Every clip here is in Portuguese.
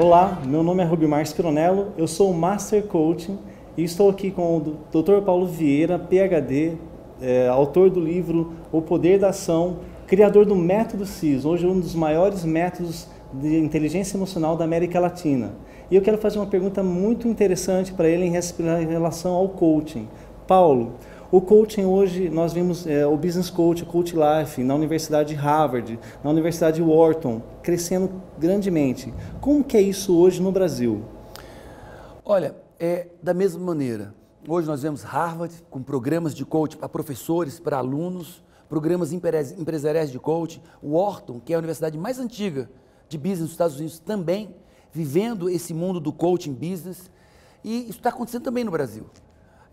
Olá, meu nome é Rubimar Spironello, eu sou Master Coaching e estou aqui com o Dr. Paulo Vieira, PhD, é, autor do livro O Poder da Ação, criador do método CIS, hoje um dos maiores métodos de inteligência emocional da América Latina. E eu quero fazer uma pergunta muito interessante para ele em relação ao coaching. Paulo, o coaching hoje, nós vimos é, o Business Coach, o Coach Life, na Universidade de Harvard, na Universidade de Wharton, crescendo grandemente. Como que é isso hoje no Brasil? Olha, é da mesma maneira. Hoje nós vemos Harvard com programas de coaching para professores, para alunos, programas empresariais de coaching. Wharton, que é a universidade mais antiga de business dos Estados Unidos, também vivendo esse mundo do coaching business. E isso está acontecendo também no Brasil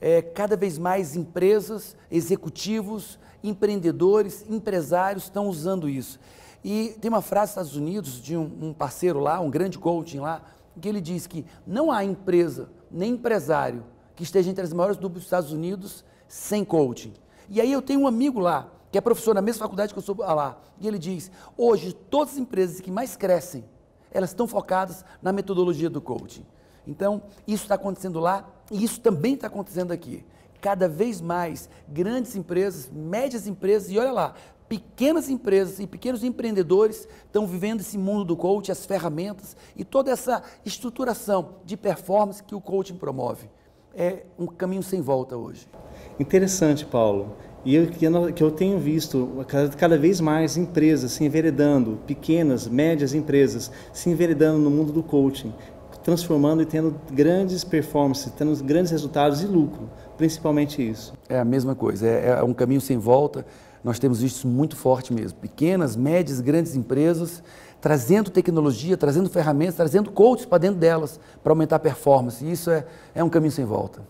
é, cada vez mais empresas, executivos, empreendedores, empresários estão usando isso. E tem uma frase nos Estados Unidos de um, um parceiro lá, um grande coaching lá, que ele diz que não há empresa nem empresário que esteja entre as maiores duplas dos Estados Unidos sem coaching. E aí eu tenho um amigo lá, que é professor na mesma faculdade que eu sou lá, e ele diz: hoje todas as empresas que mais crescem, elas estão focadas na metodologia do coaching. Então, isso está acontecendo lá e isso também está acontecendo aqui. Cada vez mais grandes empresas, médias empresas e olha lá, pequenas empresas e pequenos empreendedores estão vivendo esse mundo do coaching, as ferramentas e toda essa estruturação de performance que o coaching promove. É um caminho sem volta hoje. Interessante, Paulo. E eu, que eu tenho visto cada vez mais empresas se enveredando, pequenas, médias empresas se enveredando no mundo do coaching transformando e tendo grandes performances, tendo grandes resultados e lucro, principalmente isso. É a mesma coisa, é, é um caminho sem volta. Nós temos visto isso muito forte mesmo. Pequenas, médias, grandes empresas trazendo tecnologia, trazendo ferramentas, trazendo coaches para dentro delas para aumentar a performance. E isso é, é um caminho sem volta.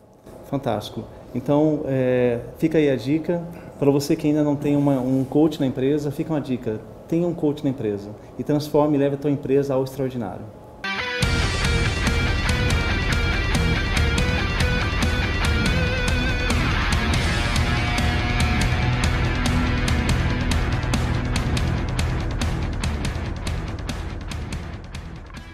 Fantástico. Então, é, fica aí a dica. Para você que ainda não tem uma, um coach na empresa, fica uma dica. Tenha um coach na empresa e transforme e leve a tua empresa ao extraordinário.